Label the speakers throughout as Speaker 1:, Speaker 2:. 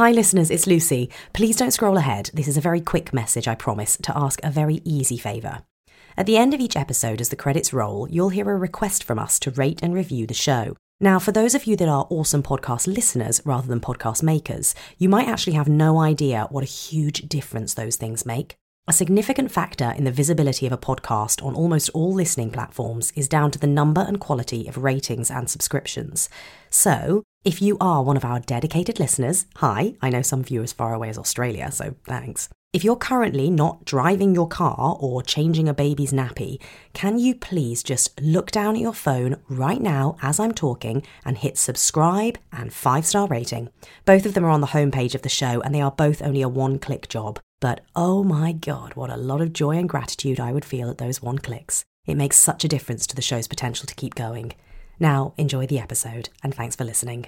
Speaker 1: Hi, listeners, it's Lucy. Please don't scroll ahead. This is a very quick message, I promise, to ask a very easy favour. At the end of each episode, as the credits roll, you'll hear a request from us to rate and review the show. Now, for those of you that are awesome podcast listeners rather than podcast makers, you might actually have no idea what a huge difference those things make. A significant factor in the visibility of a podcast on almost all listening platforms is down to the number and quality of ratings and subscriptions. So, if you are one of our dedicated listeners, hi, I know some of you as far away as Australia, so thanks. If you're currently not driving your car or changing a baby's nappy, can you please just look down at your phone right now as I'm talking and hit subscribe and five star rating? Both of them are on the homepage of the show and they are both only a one click job. But oh my god, what a lot of joy and gratitude I would feel at those one clicks. It makes such a difference to the show's potential to keep going. Now, enjoy the episode and thanks for listening.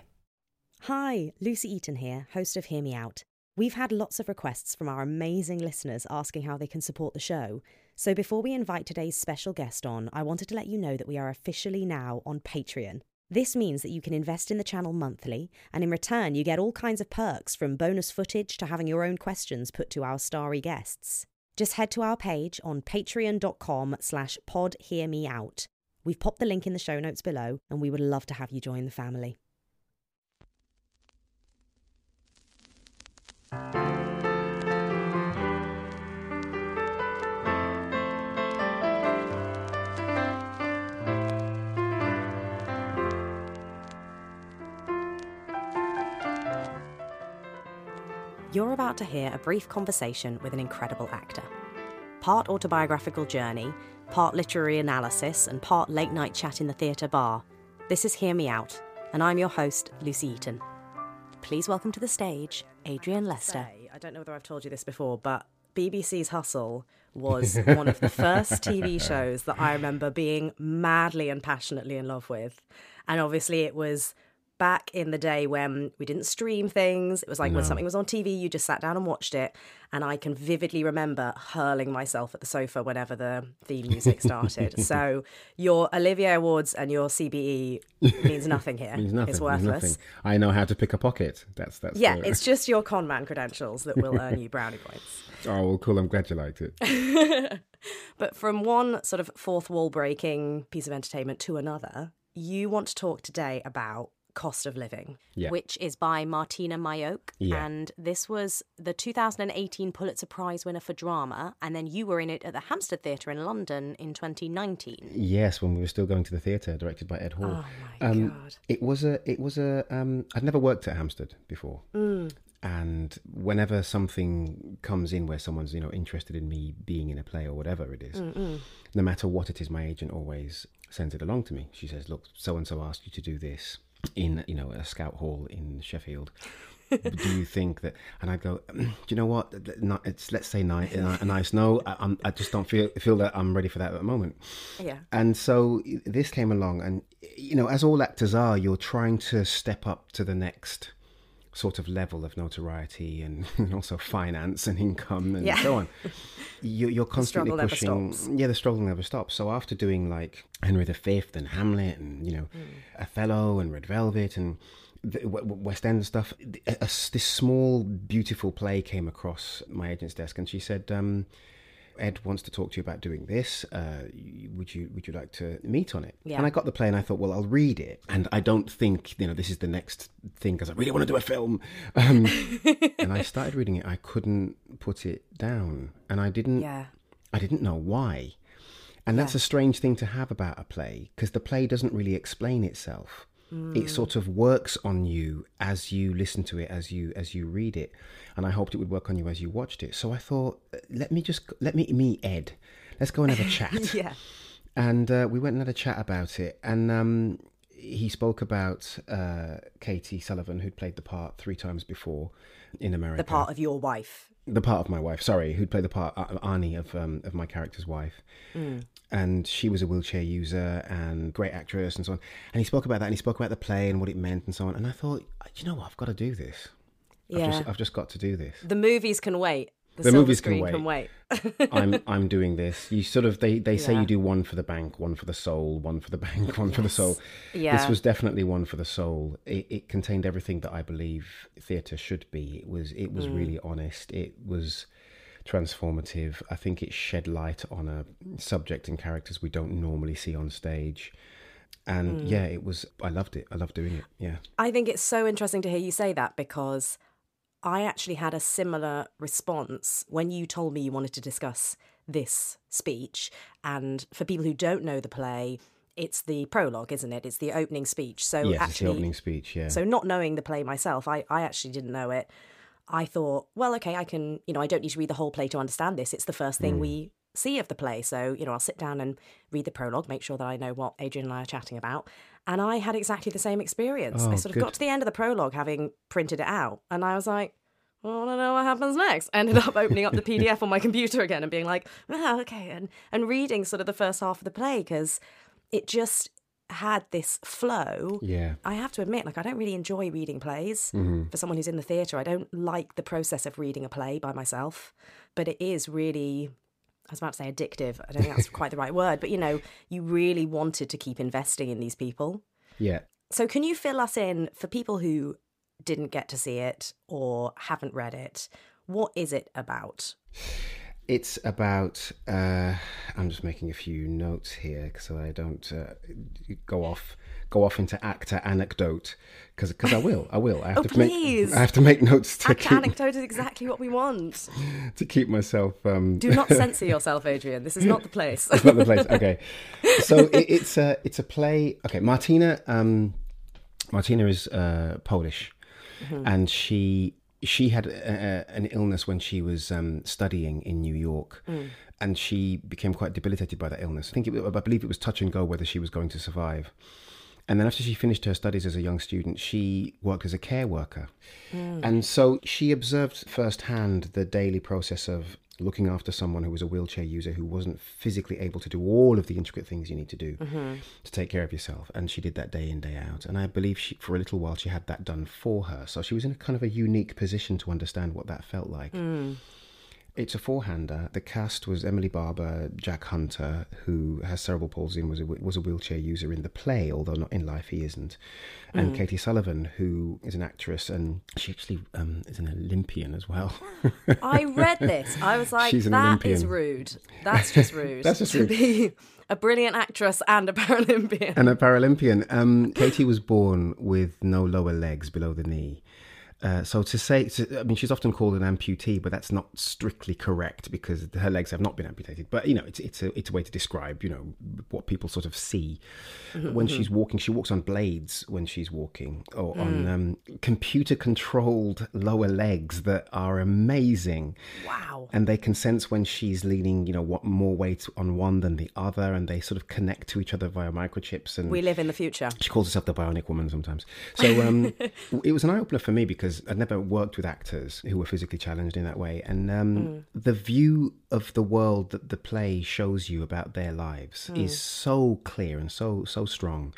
Speaker 1: Hi, Lucy Eaton here, host of Hear Me Out. We've had lots of requests from our amazing listeners asking how they can support the show. So before we invite today's special guest on, I wanted to let you know that we are officially now on Patreon. This means that you can invest in the channel monthly, and in return, you get all kinds of perks from bonus footage to having your own questions put to our starry guests. Just head to our page on patreon.com slash podhearmeout. We've popped the link in the show notes below, and we would love to have you join the family. You're about to hear a brief conversation with an incredible actor. Part autobiographical journey, part literary analysis, and part late night chat in the theatre bar. This is Hear Me Out, and I'm your host, Lucy Eaton. Please welcome to the stage Adrian Lester. I don't know whether I've told you this before, but BBC's Hustle was one of the first TV shows that I remember being madly and passionately in love with. And obviously, it was back in the day when we didn't stream things. It was like when something was on TV, you just sat down and watched it. And I can vividly remember hurling myself at the sofa whenever the theme music started. so your Olivier Awards and your CBE means nothing here.
Speaker 2: means nothing.
Speaker 1: It's worthless.
Speaker 2: nothing. I know how to pick a pocket. That's that's.
Speaker 1: Yeah,
Speaker 2: the-
Speaker 1: it's just your con man credentials that will earn you brownie points.
Speaker 2: Oh well, cool. I'm glad you liked it.
Speaker 1: But from one sort of fourth wall breaking piece of entertainment to another, you want to talk today about Cost of Living,
Speaker 2: Yeah.
Speaker 1: which is by Martyna Majok.
Speaker 2: Yeah.
Speaker 1: And this was the 2018 Pulitzer Prize winner for drama. And then you were in it at the Hampstead Theatre in London in 2019.
Speaker 2: Yes, when we were still going to the theatre, directed by Ed Hall.
Speaker 1: Oh my
Speaker 2: um,
Speaker 1: God.
Speaker 2: It was a. It was a. Um, I'd never worked at Hampstead before,
Speaker 1: Mm.
Speaker 2: and whenever something comes in where someone's you know interested in me being in a play or whatever it is, no matter what it is, my agent always sends it along to me. She says, "Look, so and so asked you to do this in you know a scout hall in Sheffield." do you think that? And I go, "Mm, do you know what? It's let's say nice, a nice no. I, I just don't feel feel that I'm ready for that at the moment.
Speaker 1: Yeah.
Speaker 2: And so this came along, and you know, as all actors are, you're trying to step up to the next sort of level of notoriety and, and also finance and income and
Speaker 1: Yeah.
Speaker 2: so on. You, you're constantly pushing. Yeah, the struggle never stops. So after doing like Henry V and Hamlet and you know,
Speaker 1: Hmm.
Speaker 2: Othello and Red Velvet and the W- W- West End stuff, this small beautiful play came across my agent's desk, and she said. Um, Ed wants to talk to you about doing this. Uh, would you would you like to meet on it?
Speaker 1: Yeah.
Speaker 2: And I got the play, and I thought, well, I'll read it. And I don't think you know this is the next thing because I really want to do a film. Um, and I started reading it. I couldn't put it down, and I didn't.
Speaker 1: Yeah.
Speaker 2: I didn't know why. And that's a strange thing to have about a play because the play doesn't really explain itself. It sort of works on you as you listen to it, as you as you read it, and I hoped it would work on you as you watched it. So I thought, let me just let me meet Ed. Let's go and have a chat.
Speaker 1: Yeah.
Speaker 2: And uh, we went and had a chat about it, and um, he spoke about uh, Katy Sullivan, who'd played the part three times before in America
Speaker 1: The part of your wife.
Speaker 2: the part of my wife, sorry, who'd played the part uh, Ani of um, of my character's wife, and she was a wheelchair user and great actress and so on. And he spoke about that, and he spoke about the play and what it meant and so on. And I thought, you know what, I've got to do this. I've
Speaker 1: Yeah.
Speaker 2: just, I've just got to do this.
Speaker 1: The movies can wait. The,
Speaker 2: The movies can wait.
Speaker 1: can wait.
Speaker 2: I'm I'm doing this. You sort of they they say
Speaker 1: Yeah.
Speaker 2: you do one for the bank, one for the soul, one for the bank, one for the soul.
Speaker 1: Yeah.
Speaker 2: This was definitely one for the soul. It, it contained everything that I believe theatre should be. It was it
Speaker 1: Mm.
Speaker 2: was really honest. It was transformative. I think it shed light on a subject and characters we don't normally see on stage. And
Speaker 1: Mm.
Speaker 2: yeah, it was. I loved it. I loved doing it. Yeah.
Speaker 1: I think it's so interesting to hear you say that because I actually had a similar response when you told me you wanted to discuss this speech. And for people who don't know the play, it's the prologue, isn't it? It's the opening speech. So
Speaker 2: yes,
Speaker 1: actually,
Speaker 2: the opening speech. Yeah.
Speaker 1: so not knowing the play myself, I, I actually didn't know it. I thought, well, okay, I can, you know, I don't need to read the whole play to understand this. It's the first thing hmm. we see of the play. So, you know, I'll sit down and read the prologue, make sure that I know what Adrian and I are chatting about. And I had exactly the same experience. I
Speaker 2: Oh,
Speaker 1: sort of
Speaker 2: good.
Speaker 1: got to the end of the prologue having printed it out, and I was like, well, I don't know what happens next. I ended up opening up the PDF on my computer again and being like, oh, okay, and, and reading sort of the first half of the play because it just had this flow
Speaker 2: yeah.
Speaker 1: I have to admit, like, I don't really enjoy reading plays.
Speaker 2: Mm-hmm.
Speaker 1: For someone who's in the theatre, I don't like the process of reading a play by myself. But it is really, I was about to say addictive. I don't think that's quite the right word. But, you know, you really wanted to keep investing in these people.
Speaker 2: Yeah.
Speaker 1: So, can you fill us in for people who didn't get to see it or haven't read it? What is it about?
Speaker 2: It's about. Uh, I'm just making a few notes here so I don't uh, go off go off into actor anecdote because because I will I will I have
Speaker 1: Oh,
Speaker 2: to
Speaker 1: please.
Speaker 2: make I have to make notes to
Speaker 1: Actor
Speaker 2: keep
Speaker 1: anecdote is exactly what we want.
Speaker 2: to keep myself. Um,
Speaker 1: Do not censor yourself, Adrian. This is not the place.
Speaker 2: it's not the place. Okay, so it, it's a it's a play. Okay, Martyna. Um, Martyna is uh, Polish, and she she had a, a, an illness when she was um, studying in New York, and she became quite debilitated by that illness. I think it, I believe it was touch and go whether she was going to survive. And then after she finished her studies as a young student, she worked as a care worker. Hmm. And so she observed firsthand the daily process of looking after someone who was a wheelchair user who wasn't physically able to do all of the intricate things you need to do mm-hmm. to take care of yourself. And she did that day in, day out. And I believe she, for a little while she had that done for her. So she was in a kind of a unique position to understand what that felt like. Hmm. It's a four-hander. The cast was Emily Barber, Jack Hunter, who has cerebral palsy and was a, was a wheelchair user in the play, although not in life he isn't, and Katy Sullivan, who is an actress and she actually um, is an Olympian as well.
Speaker 1: I read this. I was like,
Speaker 2: She's
Speaker 1: that is
Speaker 2: Olympian.
Speaker 1: rude. That's just rude.
Speaker 2: That's just
Speaker 1: to be a brilliant actress and a Paralympian.
Speaker 2: and a Paralympian. Um, Katy was born with no lower legs below the knee. Uh, so to say, to, I mean, she's often called an amputee, but that's not strictly correct because her legs have not been amputated. But you know, it's it's a it's a way to describe you know what people sort of see when she's walking. She walks on blades when she's walking, or on um, computer controlled lower legs that are amazing
Speaker 1: Wow.
Speaker 2: and they can sense when she's leaning, you know, what more weight on one than the other, and they sort of connect to each other via microchips. And
Speaker 1: We live in the future.
Speaker 2: she calls herself the bionic woman sometimes. So um, it was an eye opener for me because I'd never worked with actors who were physically challenged in that way, and um, hmm. the view of the world that the play shows you about their lives hmm. is so clear and so so strong.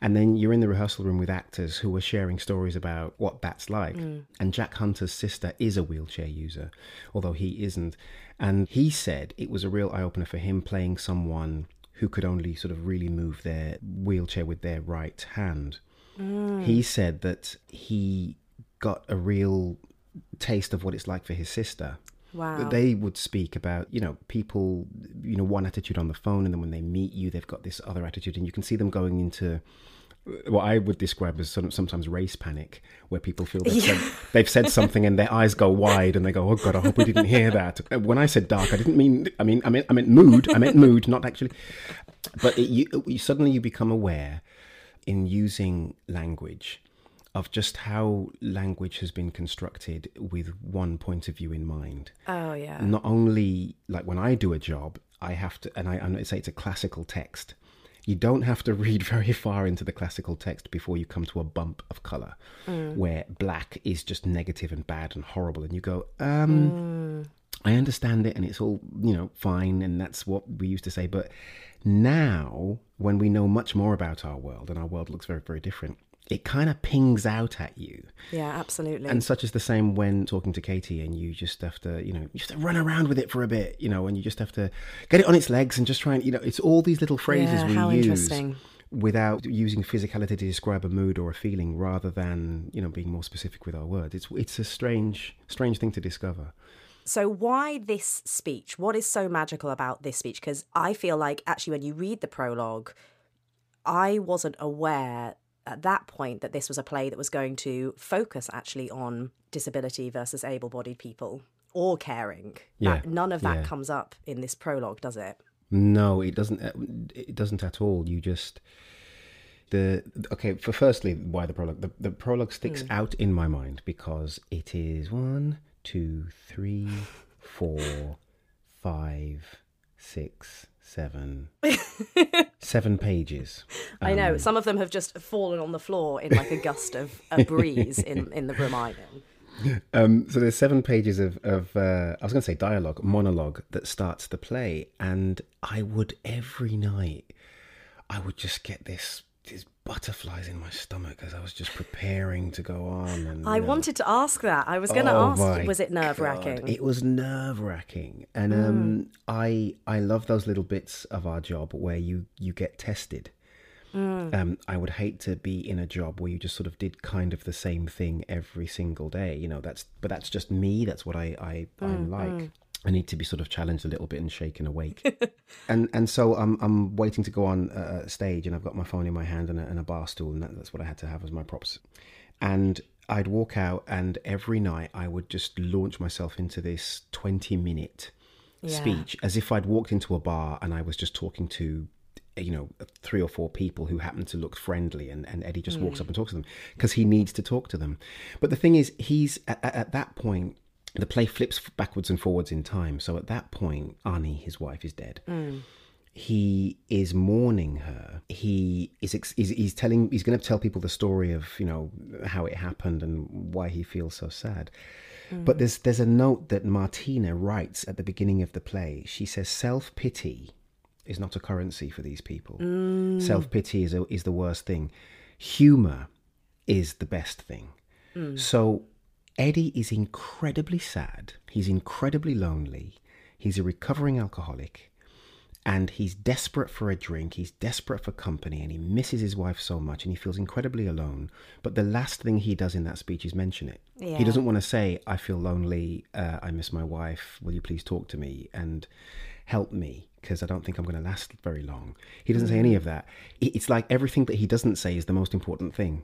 Speaker 2: And then you're in the rehearsal room with actors who are sharing stories about what that's like. Hmm. And Jack Hunter's sister is a wheelchair user, although he isn't. And he said it was a real eye opener for him playing someone who could only sort of really move their wheelchair with their right hand. He said that he got a real taste of what it's like for his sister.
Speaker 1: Wow.
Speaker 2: They would speak about, you know, people, you know, one attitude on the phone, and then when they meet you, they've got this other attitude, and you can see them going into what I would describe as sort of sometimes race panic, where people feel they've, said, they've said something and their eyes go wide and they go, "Oh God, I hope we didn't hear that." Uh, When I said dark, I didn't mean. I mean, I meant I meant mood. I meant mood, not actually. But it, you, you suddenly you become aware in using language of just how language has been constructed with one point of view in mind
Speaker 1: oh, yeah.
Speaker 2: not only like when I do a job, I have to, and I, I say it's a classical text. You don't have to read very far into the classical text before you come to a bump of color where black is just negative and bad and horrible, and you go, um, I understand it, and it's all you know fine, and that's what we used to say. But now, when we know much more about our world, and our world looks very, very different, it kind of pings out at you.
Speaker 1: Yeah, absolutely.
Speaker 2: And such is the same when talking to Katy, and you just have to, you know, you just have to run around with it for a bit, you know, and you just have to get it on its legs and just try and, you know, it's all these little phrases
Speaker 1: Yeah,
Speaker 2: we
Speaker 1: how
Speaker 2: use
Speaker 1: interesting.
Speaker 2: without using physicality to describe a mood or a feeling, rather than, you know, being more specific with our words. It's it's a strange, strange thing to discover.
Speaker 1: So, why this speech? What is so magical about this speech? Because I feel like actually, when you read the prologue, I wasn't aware at that point that this was a play that was going to focus actually on disability versus able bodied people or caring.
Speaker 2: Yeah,
Speaker 1: That- none of that
Speaker 2: yeah.
Speaker 1: comes up in this prologue, does it?
Speaker 2: No, it doesn't. uh, It doesn't at all. You just the okay. For firstly, why the prologue? The, the prologue sticks out in my mind because it is one, two, three, four, five, six, seven, seven pages.
Speaker 1: I know.
Speaker 2: Um,
Speaker 1: Some of them have just fallen on the floor in like a gust of a breeze in, in the room I'm in.
Speaker 2: Um, so there's seven pages of, of uh, I was going to say dialogue, monologue that starts the play, and I would every night, I would just get this these butterflies in my stomach as I was just preparing to go on. And
Speaker 1: I
Speaker 2: know,
Speaker 1: wanted to ask that. I was going to
Speaker 2: oh
Speaker 1: ask, was it nerve wracking?
Speaker 2: It was nerve wracking, and
Speaker 1: Hmm.
Speaker 2: um, I I love those little bits of our job where you you get tested.
Speaker 1: Hmm.
Speaker 2: Um, I would hate to be in a job where you just sort of did kind of the same thing every single day. You know, that's but that's just me. That's what I I, I
Speaker 1: Hmm,
Speaker 2: like. I need to be sort of challenged a little bit and shaken awake. and and so I'm I'm waiting to go on uh, stage, and I've got my phone in my hand and a, and a bar stool, and that, that's what I had to have as my props. And I'd walk out, and every night I would just launch myself into this 20 minute
Speaker 1: Yeah.
Speaker 2: speech as if I'd walked into a bar and I was just talking to you know three or four people who happen to look friendly and, and eddie just walks up and talks to them because he needs to talk to them but the thing is he's at, at- at that point the play flips backwards and forwards in time so at that point Ani his wife is dead mm. he is mourning her. He is ex- he's, he's telling he's going to tell people the story of you know how it happened and why he feels so sad. Mm. But there's there's a note that Martyna writes at the beginning of the play. She says self pity is not a currency for these people. Mm. Self pity is a, is the worst thing. Humor is the best thing. So Eddie is incredibly sad. He's incredibly lonely. He's a recovering alcoholic and he's desperate for a drink, he's desperate for company, and he misses his wife so much, and he feels incredibly alone. But the last thing he does in that speech is mention it.
Speaker 1: Yeah.
Speaker 2: He doesn't want to say, I feel lonely, uh, I miss my wife, will you please talk to me and help me? Because I don't think I'm going to last very long. He doesn't say any of that. It's like everything that he doesn't say is the most important thing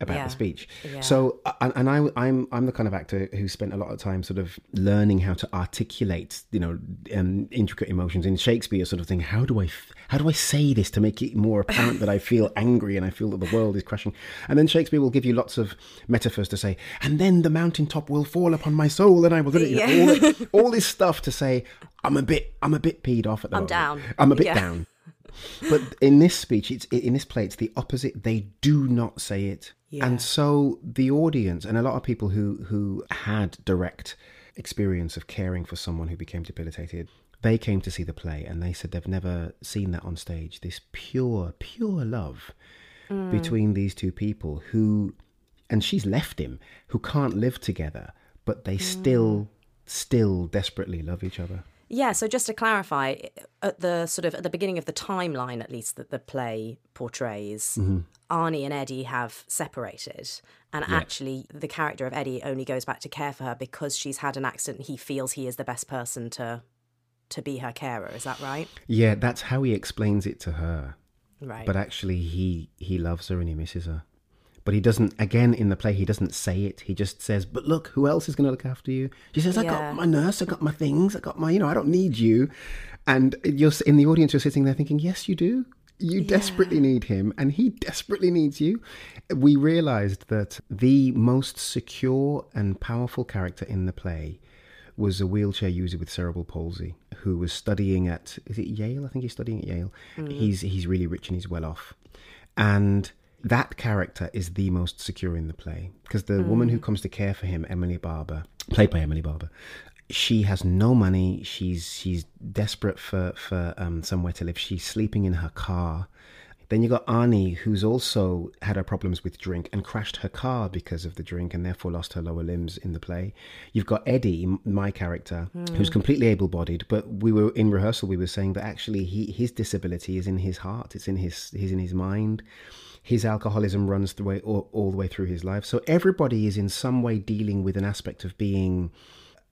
Speaker 2: about
Speaker 1: Yeah.
Speaker 2: the speech.
Speaker 1: Yeah.
Speaker 2: So, and, and I, I'm I'm the kind of actor who spent a lot of time sort of learning how to articulate, you know, um, intricate emotions. In Shakespeare, sort of thing. How do I f- how do I say this to make it more apparent that I feel angry and I feel that the world is crashing? And then Shakespeare will give you lots of metaphors to say, and then the mountaintop will fall upon my soul, and I will. You know, all, all this stuff to say. I'm a bit I'm a bit peed off at the
Speaker 1: I'm
Speaker 2: moment.
Speaker 1: down.
Speaker 2: I'm a bit
Speaker 1: Yeah.
Speaker 2: down. But in this speech, it's in this play, it's the opposite. They do not say it,
Speaker 1: Yeah.
Speaker 2: and so the audience and a lot of people who who had direct experience of caring for someone who became debilitated, they came to see the play and they said they've never seen that on stage. This pure, pure love mm. between these two people who, and she's left him, who can't live together, but they mm. still, still desperately love each other.
Speaker 1: Yeah, so just to clarify, at the sort of at the beginning of the timeline, at least that the play portrays, mm-hmm. Ani and Eddie have separated, and actually the character of Eddie only goes back to care for her because she's had an accident. He feels he is the best person to to be her carer. Is that right?
Speaker 2: Yeah, that's how he explains it to her.
Speaker 1: Right.
Speaker 2: But actually, he he loves her and he misses her. But he doesn't. Again, in the play, he doesn't say it. He just says, "But look, who else is going to look after you?" She says, "I
Speaker 1: Yeah.
Speaker 2: got my nurse. I got my things. I got my. You know, I don't need you." And you're in the audience. You're sitting there thinking, "Yes, you do. You desperately need him, and he desperately needs you." We realised that the most secure and powerful character in the play was a wheelchair user with cerebral palsy who was studying at is it Yale? I think he's studying at Yale. Mm. He's he's really rich and he's well off. And that character is the most secure in the play because the woman who comes to care for him, Emily Barber, played by Emily Barber, she has no money. She's she's desperate for for um, somewhere to live. She's sleeping in her car. Then you got Ani, who's also had her problems with drink and crashed her car because of the drink and therefore lost her lower limbs in the play. You've got Eddie, my character, mm. who's completely able-bodied, but we were in rehearsal. We were saying that actually he, his disability is in his heart. It's in his he's in his mind. His alcoholism runs the way all, all the way through his life. So everybody is in some way dealing with an aspect of being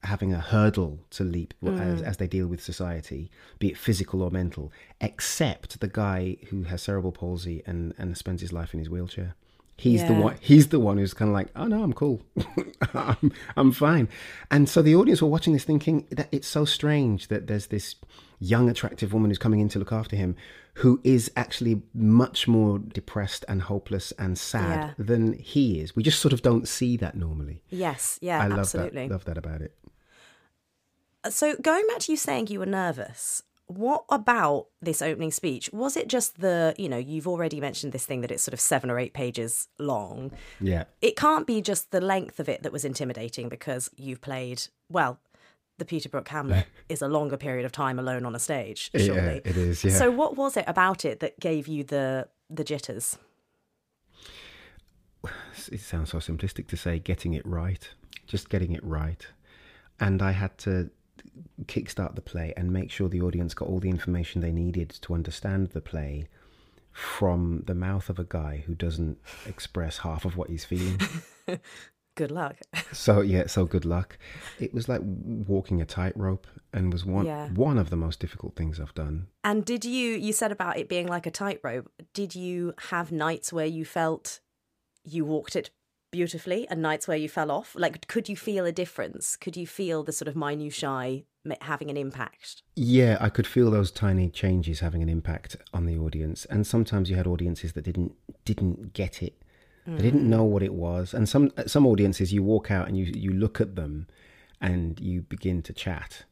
Speaker 2: having a hurdle to leap mm. as, as, they deal with society, be it physical or mental, except the guy who has cerebral palsy and, and spends his life in his wheelchair. He's yeah. the one. He's the one who's kind of like, oh no, I'm cool, I'm, I'm fine. And so the audience were watching this, thinking that it's so strange that there's this young, attractive woman who's coming in to look after him, who is actually much more depressed and hopeless and sad yeah. than he is. We just sort of don't see that normally.
Speaker 1: Yes, yeah, I
Speaker 2: love
Speaker 1: absolutely.
Speaker 2: That, love that about it.
Speaker 1: Uh, so going back to you saying you were nervous, what about this opening speech? Was it just the, you know, you've already mentioned this thing that it's sort of seven or eight pages long.
Speaker 2: Yeah.
Speaker 1: It can't be just the length of it that was intimidating because you've played, well, the Peter Brook Hamlet is a longer period of time alone on a stage, surely.
Speaker 2: Yeah, it is, yeah.
Speaker 1: So what was it about it that gave you the the jitters?
Speaker 2: It sounds so simplistic to say getting it right, just getting it right. And I had to kickstart the play and make sure the audience got all the information they needed to understand the play from the mouth of a guy who doesn't express half of what he's feeling.
Speaker 1: good luck.
Speaker 2: so yeah, so good luck. It was like walking a tightrope and was one yeah. one of the most difficult things I've done.
Speaker 1: And did you you said about it being like a tightrope, did you have nights where you felt you walked it beautifully and nights where you fell off? Like, could you feel a difference? Could you feel the sort of minutiae having an impact?
Speaker 2: Yeah, I could feel those tiny changes having an impact on the audience. And sometimes you had audiences that didn't didn't get it. Mm. They didn't know what it was. And some some audiences, you walk out and you you look at them, and you begin to chat,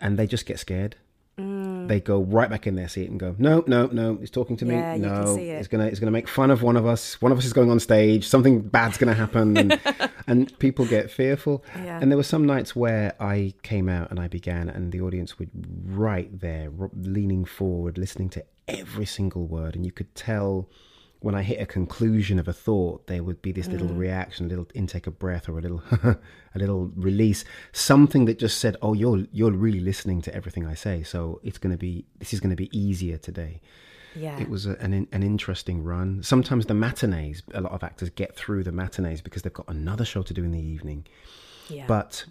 Speaker 2: and they just get scared Mm. They go right back in their seat and go, no, no, no, he's talking to me.
Speaker 1: Yeah,
Speaker 2: no,
Speaker 1: it.
Speaker 2: it's gonna, it's gonna make fun of one of us. One of us is going on stage. Something bad's gonna happen, and, and people get fearful.
Speaker 1: Yeah.
Speaker 2: And there were some nights where I came out and I began, and the audience would right there, leaning forward, listening to every single word, and you could tell when I hit a conclusion of a thought, there would be this little mm. reaction, a little intake of breath, or a little, a little release, something that just said, "Oh, you're you're really listening to everything I say, so it's going to be this is going to be easier today."
Speaker 1: Yeah.
Speaker 2: It was a, an an interesting run. Sometimes the matinees, a lot of actors get through the matinees because they've got another show to do in the evening.
Speaker 1: Yeah.
Speaker 2: But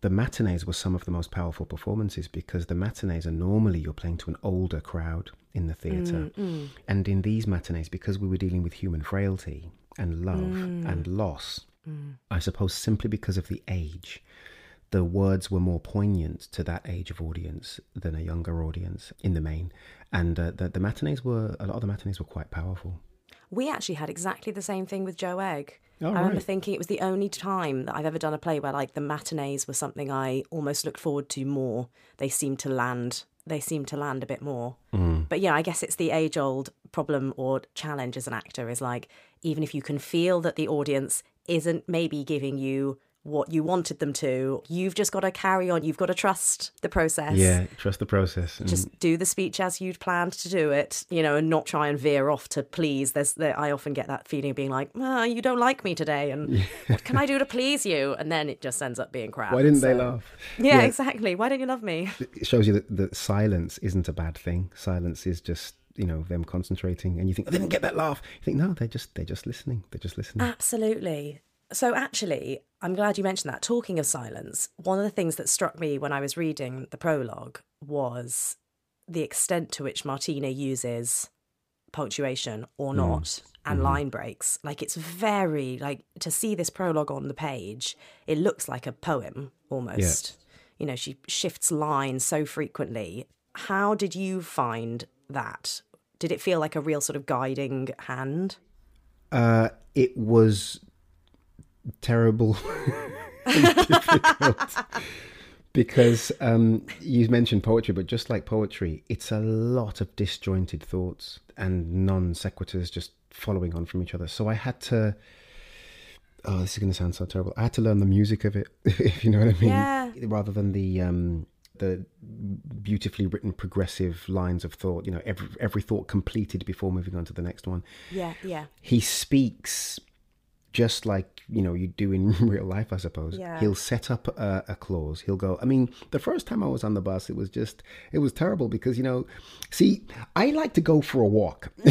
Speaker 2: the matinees were some of the most powerful performances because the matinees are normally you're playing to an older crowd in the theatre.
Speaker 1: Mm, mm.
Speaker 2: And in these matinees, because we were dealing with human frailty and love mm. and loss,
Speaker 1: mm.
Speaker 2: I suppose simply because of the age, the words were more poignant to that age of audience than a younger audience in the main. And uh, the, the matinees were, a lot of the matinees were quite powerful.
Speaker 1: We actually had exactly the same thing with Joe Egg.
Speaker 2: Oh,
Speaker 1: I
Speaker 2: right.
Speaker 1: remember thinking it was the only time that I've ever done a play where like the matinees were something I almost looked forward to more. They seemed to land they seemed to land a bit more.
Speaker 2: Mm.
Speaker 1: But yeah, I guess it's the age old problem or challenge as an actor is like even if you can feel that the audience isn't maybe giving you what you wanted them to. You've just got to carry on. You've got to trust the process.
Speaker 2: Yeah, trust the process.
Speaker 1: And... Just do the speech as you'd planned to do it, you know, and not try and veer off to please. There's, there, I often get that feeling of being like, oh, you don't like me today, and yeah. what can I do to please you? And then it just ends up being crap.
Speaker 2: Why didn't so... they laugh?
Speaker 1: Yeah, yeah, exactly. Why don't you love me?
Speaker 2: It shows you that, that silence isn't a bad thing. Silence is just you know them concentrating and you think i didn't get that laugh you think no they're just they're just listening they're just listening
Speaker 1: absolutely so, actually, I'm glad you mentioned that. Talking of silence, one of the things that struck me when I was reading the prologue was the extent to which Martyna uses punctuation or mm. not mm. and mm line breaks. Like, it's very, like, to see this prologue on the page, it looks like a poem almost. Yeah. You know, she shifts lines so frequently. How did you find that? Did it feel like a real sort of guiding hand?
Speaker 2: Uh, it was terrible because um, you mentioned poetry, but just like poetry, it's a lot of disjointed thoughts and non sequiturs just following on from each other. So I had to. Oh, this is going to sound so terrible. I had to learn the music of it, if you know what I mean,
Speaker 1: yeah.
Speaker 2: rather than the um, the beautifully written progressive lines of thought. You know, every every thought completed before moving on to the next one.
Speaker 1: Yeah, yeah.
Speaker 2: He speaks just like you know you do in real life, I suppose.
Speaker 1: Yeah.
Speaker 2: He'll set up a, a clause. He'll go. I mean, the first time I was on the bus, it was just it was terrible because you know, see, I like to go for a walk,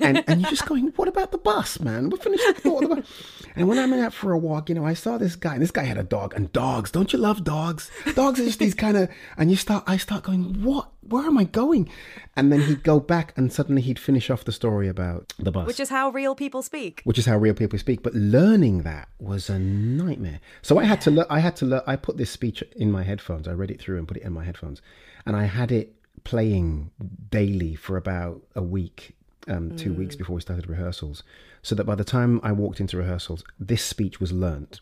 Speaker 2: and and you're just going, what about the bus, man? We finished the bus. And when I'm out for a walk, you know, I saw this guy, and this guy had a dog, and dogs. Don't you love dogs? Dogs are just these kind of, and you start, I start going, what? Where am I going? And then he'd go back, and suddenly he'd finish off the story about the bus
Speaker 1: Which is how real people speak.
Speaker 2: which is how real people speak. But learning that was a nightmare. So I had to learn. I had to learn. I put this speech in my headphones. I read it through and put it in my headphones, and I had it playing daily for about a week, um, two weeks before we started rehearsals. So that by the time I walked into rehearsals, this speech was learnt.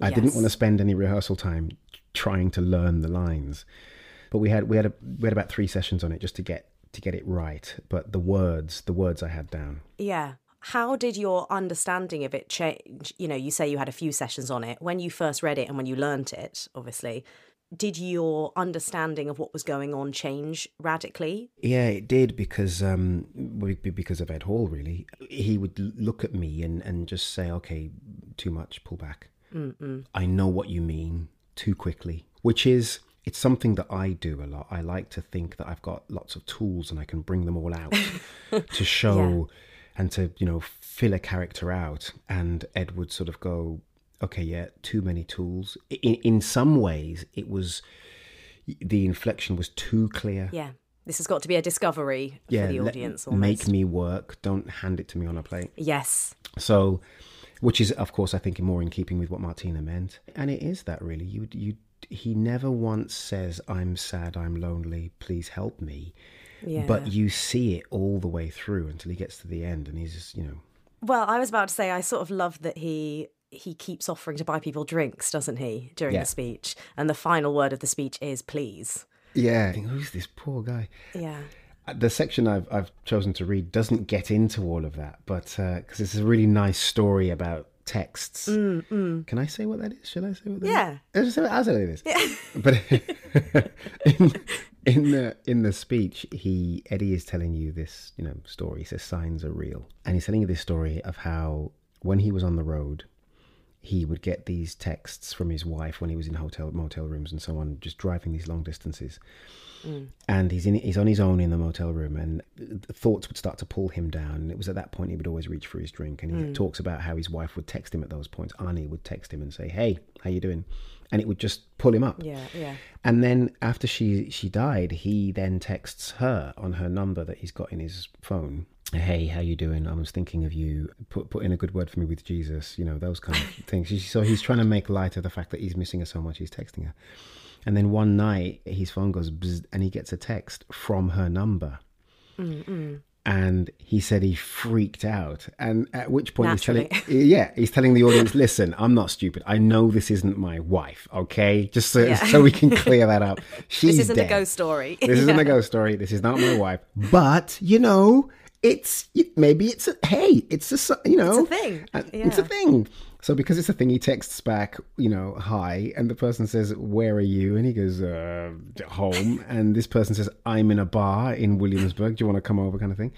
Speaker 2: I didn't want to spend any rehearsal time trying to learn the lines, but we had we had a, we had about three sessions on it just to get to get it right. But the words, the words I had down.
Speaker 1: Yeah. How did your understanding of it change? You know, you say you had a few sessions on it. When you first read it and when you learnt it, obviously, did your understanding of what was going on change radically?
Speaker 2: Yeah, it did because um, be- be- because of Ed Hall. Really, he would look at me and, and just say, "Okay, too much. Pull back. I know what you mean. Too quickly." Which is it's something that I do a lot. I like to think that I've got lots of tools and I can bring them all out to show and to you know fill a character out. And Ed would sort of go, "Okay, yeah, too many tools." In in some ways, it was the inflection was too clear
Speaker 1: Yeah. This has got to be a discovery for the
Speaker 2: let-
Speaker 1: audience
Speaker 2: make me work. Don't hand it to me on a plate.
Speaker 1: yes.
Speaker 2: So, which is, of course, I think more in keeping with what Martyna meant, and it is that really. You, you, he never once says, "I'm sad, I'm lonely, please help me,"
Speaker 1: Yeah.
Speaker 2: but you see it all the way through until he gets to the end, and he's just, you know,
Speaker 1: Well, I was about to say I sort of love that he he keeps offering to buy people drinks, doesn't he, during
Speaker 2: Yeah.
Speaker 1: the speech? And the final word of the speech is please.
Speaker 2: yeah, who's this poor guy?
Speaker 1: Yeah.
Speaker 2: Uh, the section I've I've chosen to read doesn't get into all of that, but uh, because it's a really nice story about texts. Mm, mm. Can I say what that is? Should I say what that is?
Speaker 1: Yeah.
Speaker 2: I'll say what- I'll say what it is. But in, in the in the speech, he Eddie is telling you this, you know, story. He says signs are real, and he's telling you this story of how when he was on the road, he would get these texts from his wife when he was in hotel motel rooms and so on, just driving these long distances. Mm. And he's in he's on his own in the motel room, and thoughts would start to pull him down. And it was at that point he would always reach for his drink. And he mm. talks about how his wife would text him at those points. Ani would text him and say, "Hey, how you doing?" And it would just pull him up.
Speaker 1: Yeah, yeah.
Speaker 2: And then after she she died, he then texts her on her number that he's got in his phone. Hey, how you doing? I was thinking of you. Put put in a good word for me with Jesus. You know those kind of things. So he's trying to make light of the fact that he's missing her so much. He's texting her, and then one night his phone goes bzz, and he gets a text from her number. And he said he freaked out, and at which point he's telling, yeah, he's telling the audience, "Listen, I'm not stupid. I know this isn't my wife. Okay, just so,
Speaker 1: Yeah.
Speaker 2: so we can clear that up. She's
Speaker 1: This isn't
Speaker 2: dead.
Speaker 1: a ghost story.
Speaker 2: This isn't a ghost story. This is not my wife. But you know, it's maybe it's a hey, it's a you know,
Speaker 1: It's a thing.
Speaker 2: Uh, It's a thing. So because it's a thing, he texts back, you know, hi, and the person says, "Where are you?" And he goes, uh, "Home." And this person says, "I'm in a bar in Williamsburg. Do you want to come over?" Kind of thing.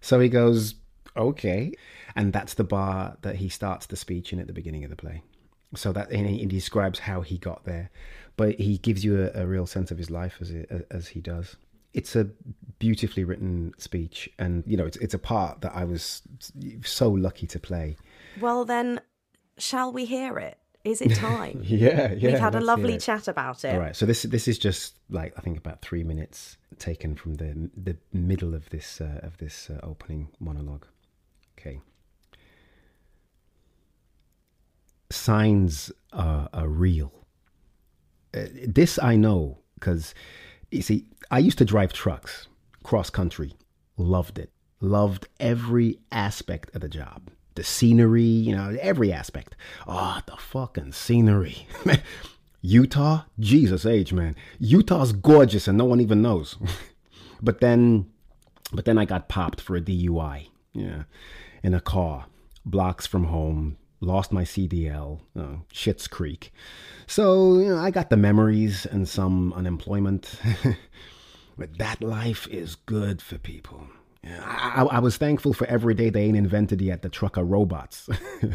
Speaker 2: So he goes, "Okay," and that's the bar that he starts the speech in at the beginning of the play. So that and he, he describes how he got there, but he gives you a, a real sense of his life as it, as he does. It's a beautifully written speech, and you know, it's it's a part that I was so lucky to play.
Speaker 1: Well, then, shall we hear it? Is it time?
Speaker 2: Yeah, yeah.
Speaker 1: We've had a lovely chat about it.
Speaker 2: All right, so this this is just like I think about three minutes taken from the the middle of this uh, of this uh, opening monologue. Okay. Signs are, are real. Uh, this I know because you see, I used to drive trucks cross country. Loved it. Loved every aspect of the job. The scenery, you know, every aspect. Oh, the fucking scenery. Utah, Jesus age, man. Utah's gorgeous and no one even knows. but then but then I got popped for a DUI. Yeah. In a car, blocks from home, lost my CDL, uh, Shits Creek. So, you know, I got the memories and some unemployment. but that life is good for people. I, I, was thankful for every day they ain't invented yet the trucker robots.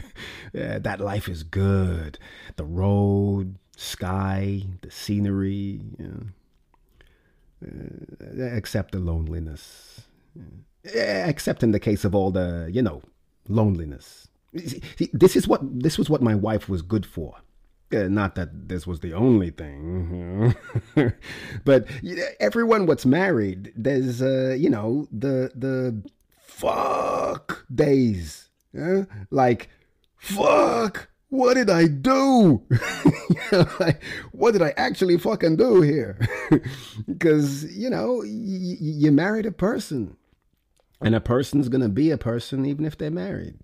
Speaker 2: yeah, that life is good. The road, sky, the scenery, uh, except the loneliness. Yeah, except in the case of all the, you know, loneliness. See, this is what this was what my wife was good for. Uh, not that this was the only thing, but everyone what's married, there's uh, you know the the fuck days, yeah? like fuck. What did I do? like, what did I actually fucking do here? Because you know y- you married a person, and a person's gonna be a person even if they're married.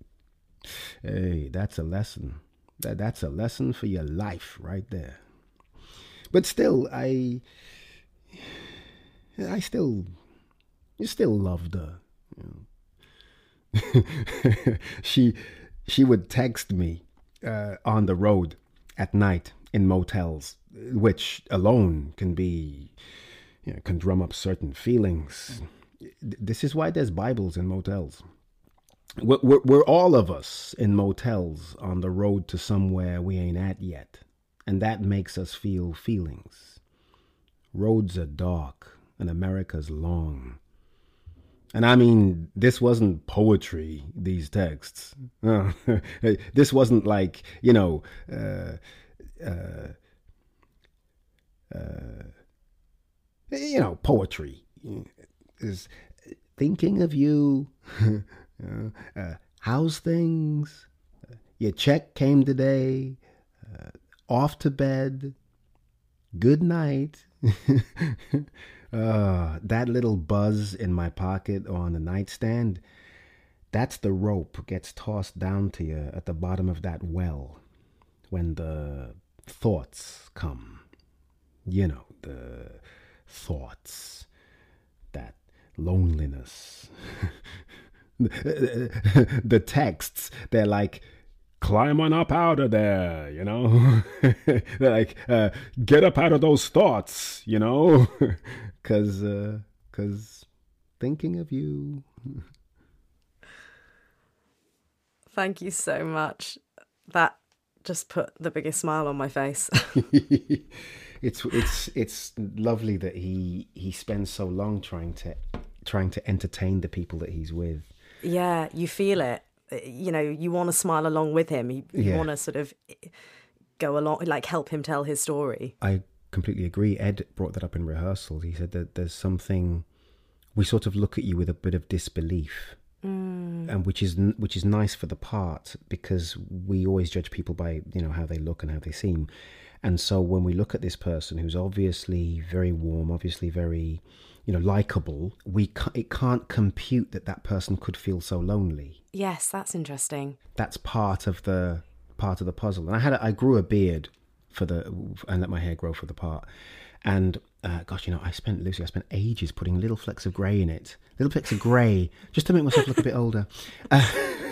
Speaker 2: Hey, that's a lesson. That that's a lesson for your life right there. But still, I I still you still loved her. You know. she she would text me uh, on the road at night in motels, which alone can be you know, can drum up certain feelings. This is why there's Bibles in motels we're, we're, all of us in motels on the road to somewhere we ain't at yet. And that makes us feel feelings. Roads are dark and America's long. And I mean, this wasn't poetry, these texts. This wasn't like, you know, uh, uh, uh you know, poetry. Is thinking of you Uh, uh, how's things? Uh, your check came today. Uh, off to bed. Good night. That little buzz in my pocket or on the nightstand, that's the rope gets tossed down to you at the bottom of that well when the thoughts come. You know, the thoughts, that loneliness. the texts, they're like, climb on up out of there, you know? they're like, uh, get up out of those thoughts, you know? Because, uh, thinking of you.
Speaker 1: Thank you so much. That just put the biggest smile on my face.
Speaker 2: it's it's it's lovely that he he spends so long trying to trying to entertain the people that he's with
Speaker 1: yeah, you feel it. Uh, you know, you want to smile along with him. You, you yeah. want to sort of go along, like help him tell his story.
Speaker 2: I completely agree. Ed brought that up in rehearsal. He said that there's something we sort of look at you with a bit of disbelief. Mm. And which is which is nice for the part because we always judge people by you know how they look and how they seem, and so when we look at this person who's obviously very warm, obviously very you know likable we ca- it can't compute that that person could feel so lonely.
Speaker 1: Yes that's interesting.
Speaker 2: That's part of the part of the puzzle. And i had a, i grew a beard for the and let my hair grow for the part. And uh, gosh you know i spent lucy i spent ages putting little flecks of grey in it. Little flecks of grey just to make myself look a bit older. Uh,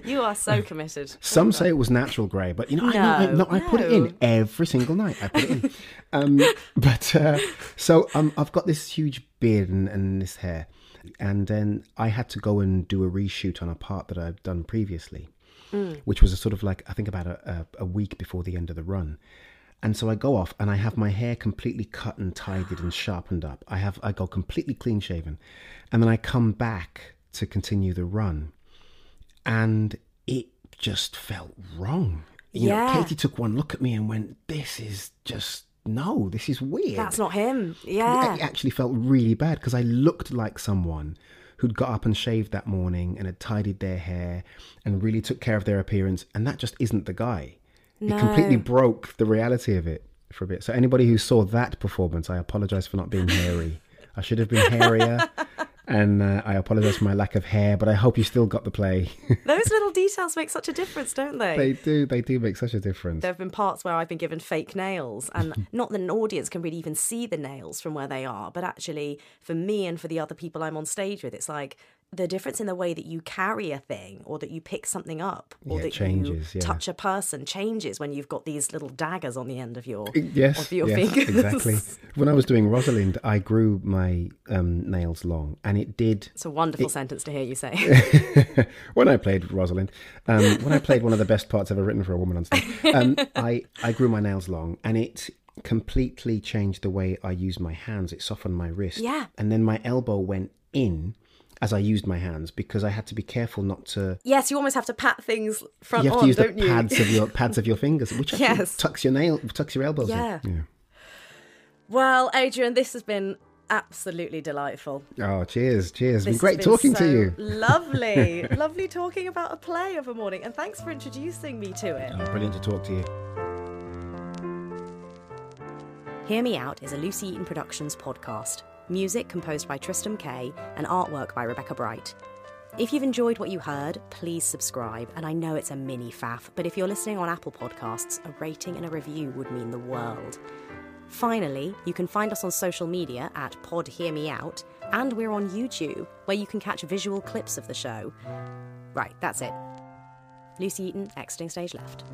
Speaker 1: you are so committed.
Speaker 2: Some say it was natural grey, but you know, no, I, no, no, I put it in every single night. I put it in. um, but uh, so um, I've got this huge beard and, and this hair, and then I had to go and do a reshoot on a part that I've done previously, mm. which was a sort of like I think about a, a, a week before the end of the run. And so I go off and I have my hair completely cut and tidied and sharpened up. I have I go completely clean shaven. And then I come back to continue the run and it just felt wrong. You yeah. know, Katy took one look at me and went, "This is just no, this is weird."
Speaker 1: That's not him. Yeah,
Speaker 2: it actually felt really bad because I looked like someone who'd got up and shaved that morning and had tidied their hair and really took care of their appearance, and that just isn't the guy. No. It completely broke the reality of it for a bit. So anybody who saw that performance, I apologize for not being hairy. I should have been hairier. and uh, I apologize for my lack of hair, but I hope you still got the play.
Speaker 1: Those little details make such a difference, don't they?
Speaker 2: They do. They do make such a difference.
Speaker 1: There have been parts where I've been given fake nails, and not that an audience can really even see the nails from where they are, but actually, for me and for the other people I'm on stage with, it's like the difference in the way that you carry a thing or that you pick something up or
Speaker 2: Yeah,
Speaker 1: that
Speaker 2: changes,
Speaker 1: you
Speaker 2: yeah.
Speaker 1: touch a person changes when you've got these little daggers on the end of your
Speaker 2: Yes,
Speaker 1: of your
Speaker 2: yes,
Speaker 1: fingers.
Speaker 2: exactly. When I was doing Rosalind, I grew my um, nails long, and it did.
Speaker 1: It's a wonderful sentence to hear you say.
Speaker 2: when I played Rosalind, um, when I played one of the best parts ever written for a woman on stage, um, I I grew my nails long, and it completely changed the way I use my hands. It softened my wrist,
Speaker 1: Yeah.
Speaker 2: and then my elbow went in as I used my hands because I had to be careful not to.
Speaker 1: yes, you almost have to pat things front
Speaker 2: You have
Speaker 1: on,
Speaker 2: to use the
Speaker 1: you?
Speaker 2: pads of your pads of your fingers, which
Speaker 1: Yes.
Speaker 2: tucks your nail, tucks your elbows
Speaker 1: Yeah.
Speaker 2: in.
Speaker 1: Well, Adrian, this has been absolutely delightful.
Speaker 2: Oh, cheers, cheers!
Speaker 1: This
Speaker 2: been great
Speaker 1: been
Speaker 2: talking
Speaker 1: so
Speaker 2: to you.
Speaker 1: Lovely, lovely talking about a play of a morning, and thanks for introducing me to it.
Speaker 2: Oh, brilliant to talk to you.
Speaker 1: Hear Me Out is a Lucy Eaton Productions podcast. Music composed by Tristram Kay and artwork by Rebecca Bright. If you've enjoyed what you heard, please subscribe. And I know it's a mini faff, but if you're listening on Apple Podcasts, a rating and a review would mean the world. Finally, you can find us on social media at Pod Hear Me Out, and we're on YouTube, where you can catch visual clips of the show. Right, that's it. Lucy Eaton, exiting stage left.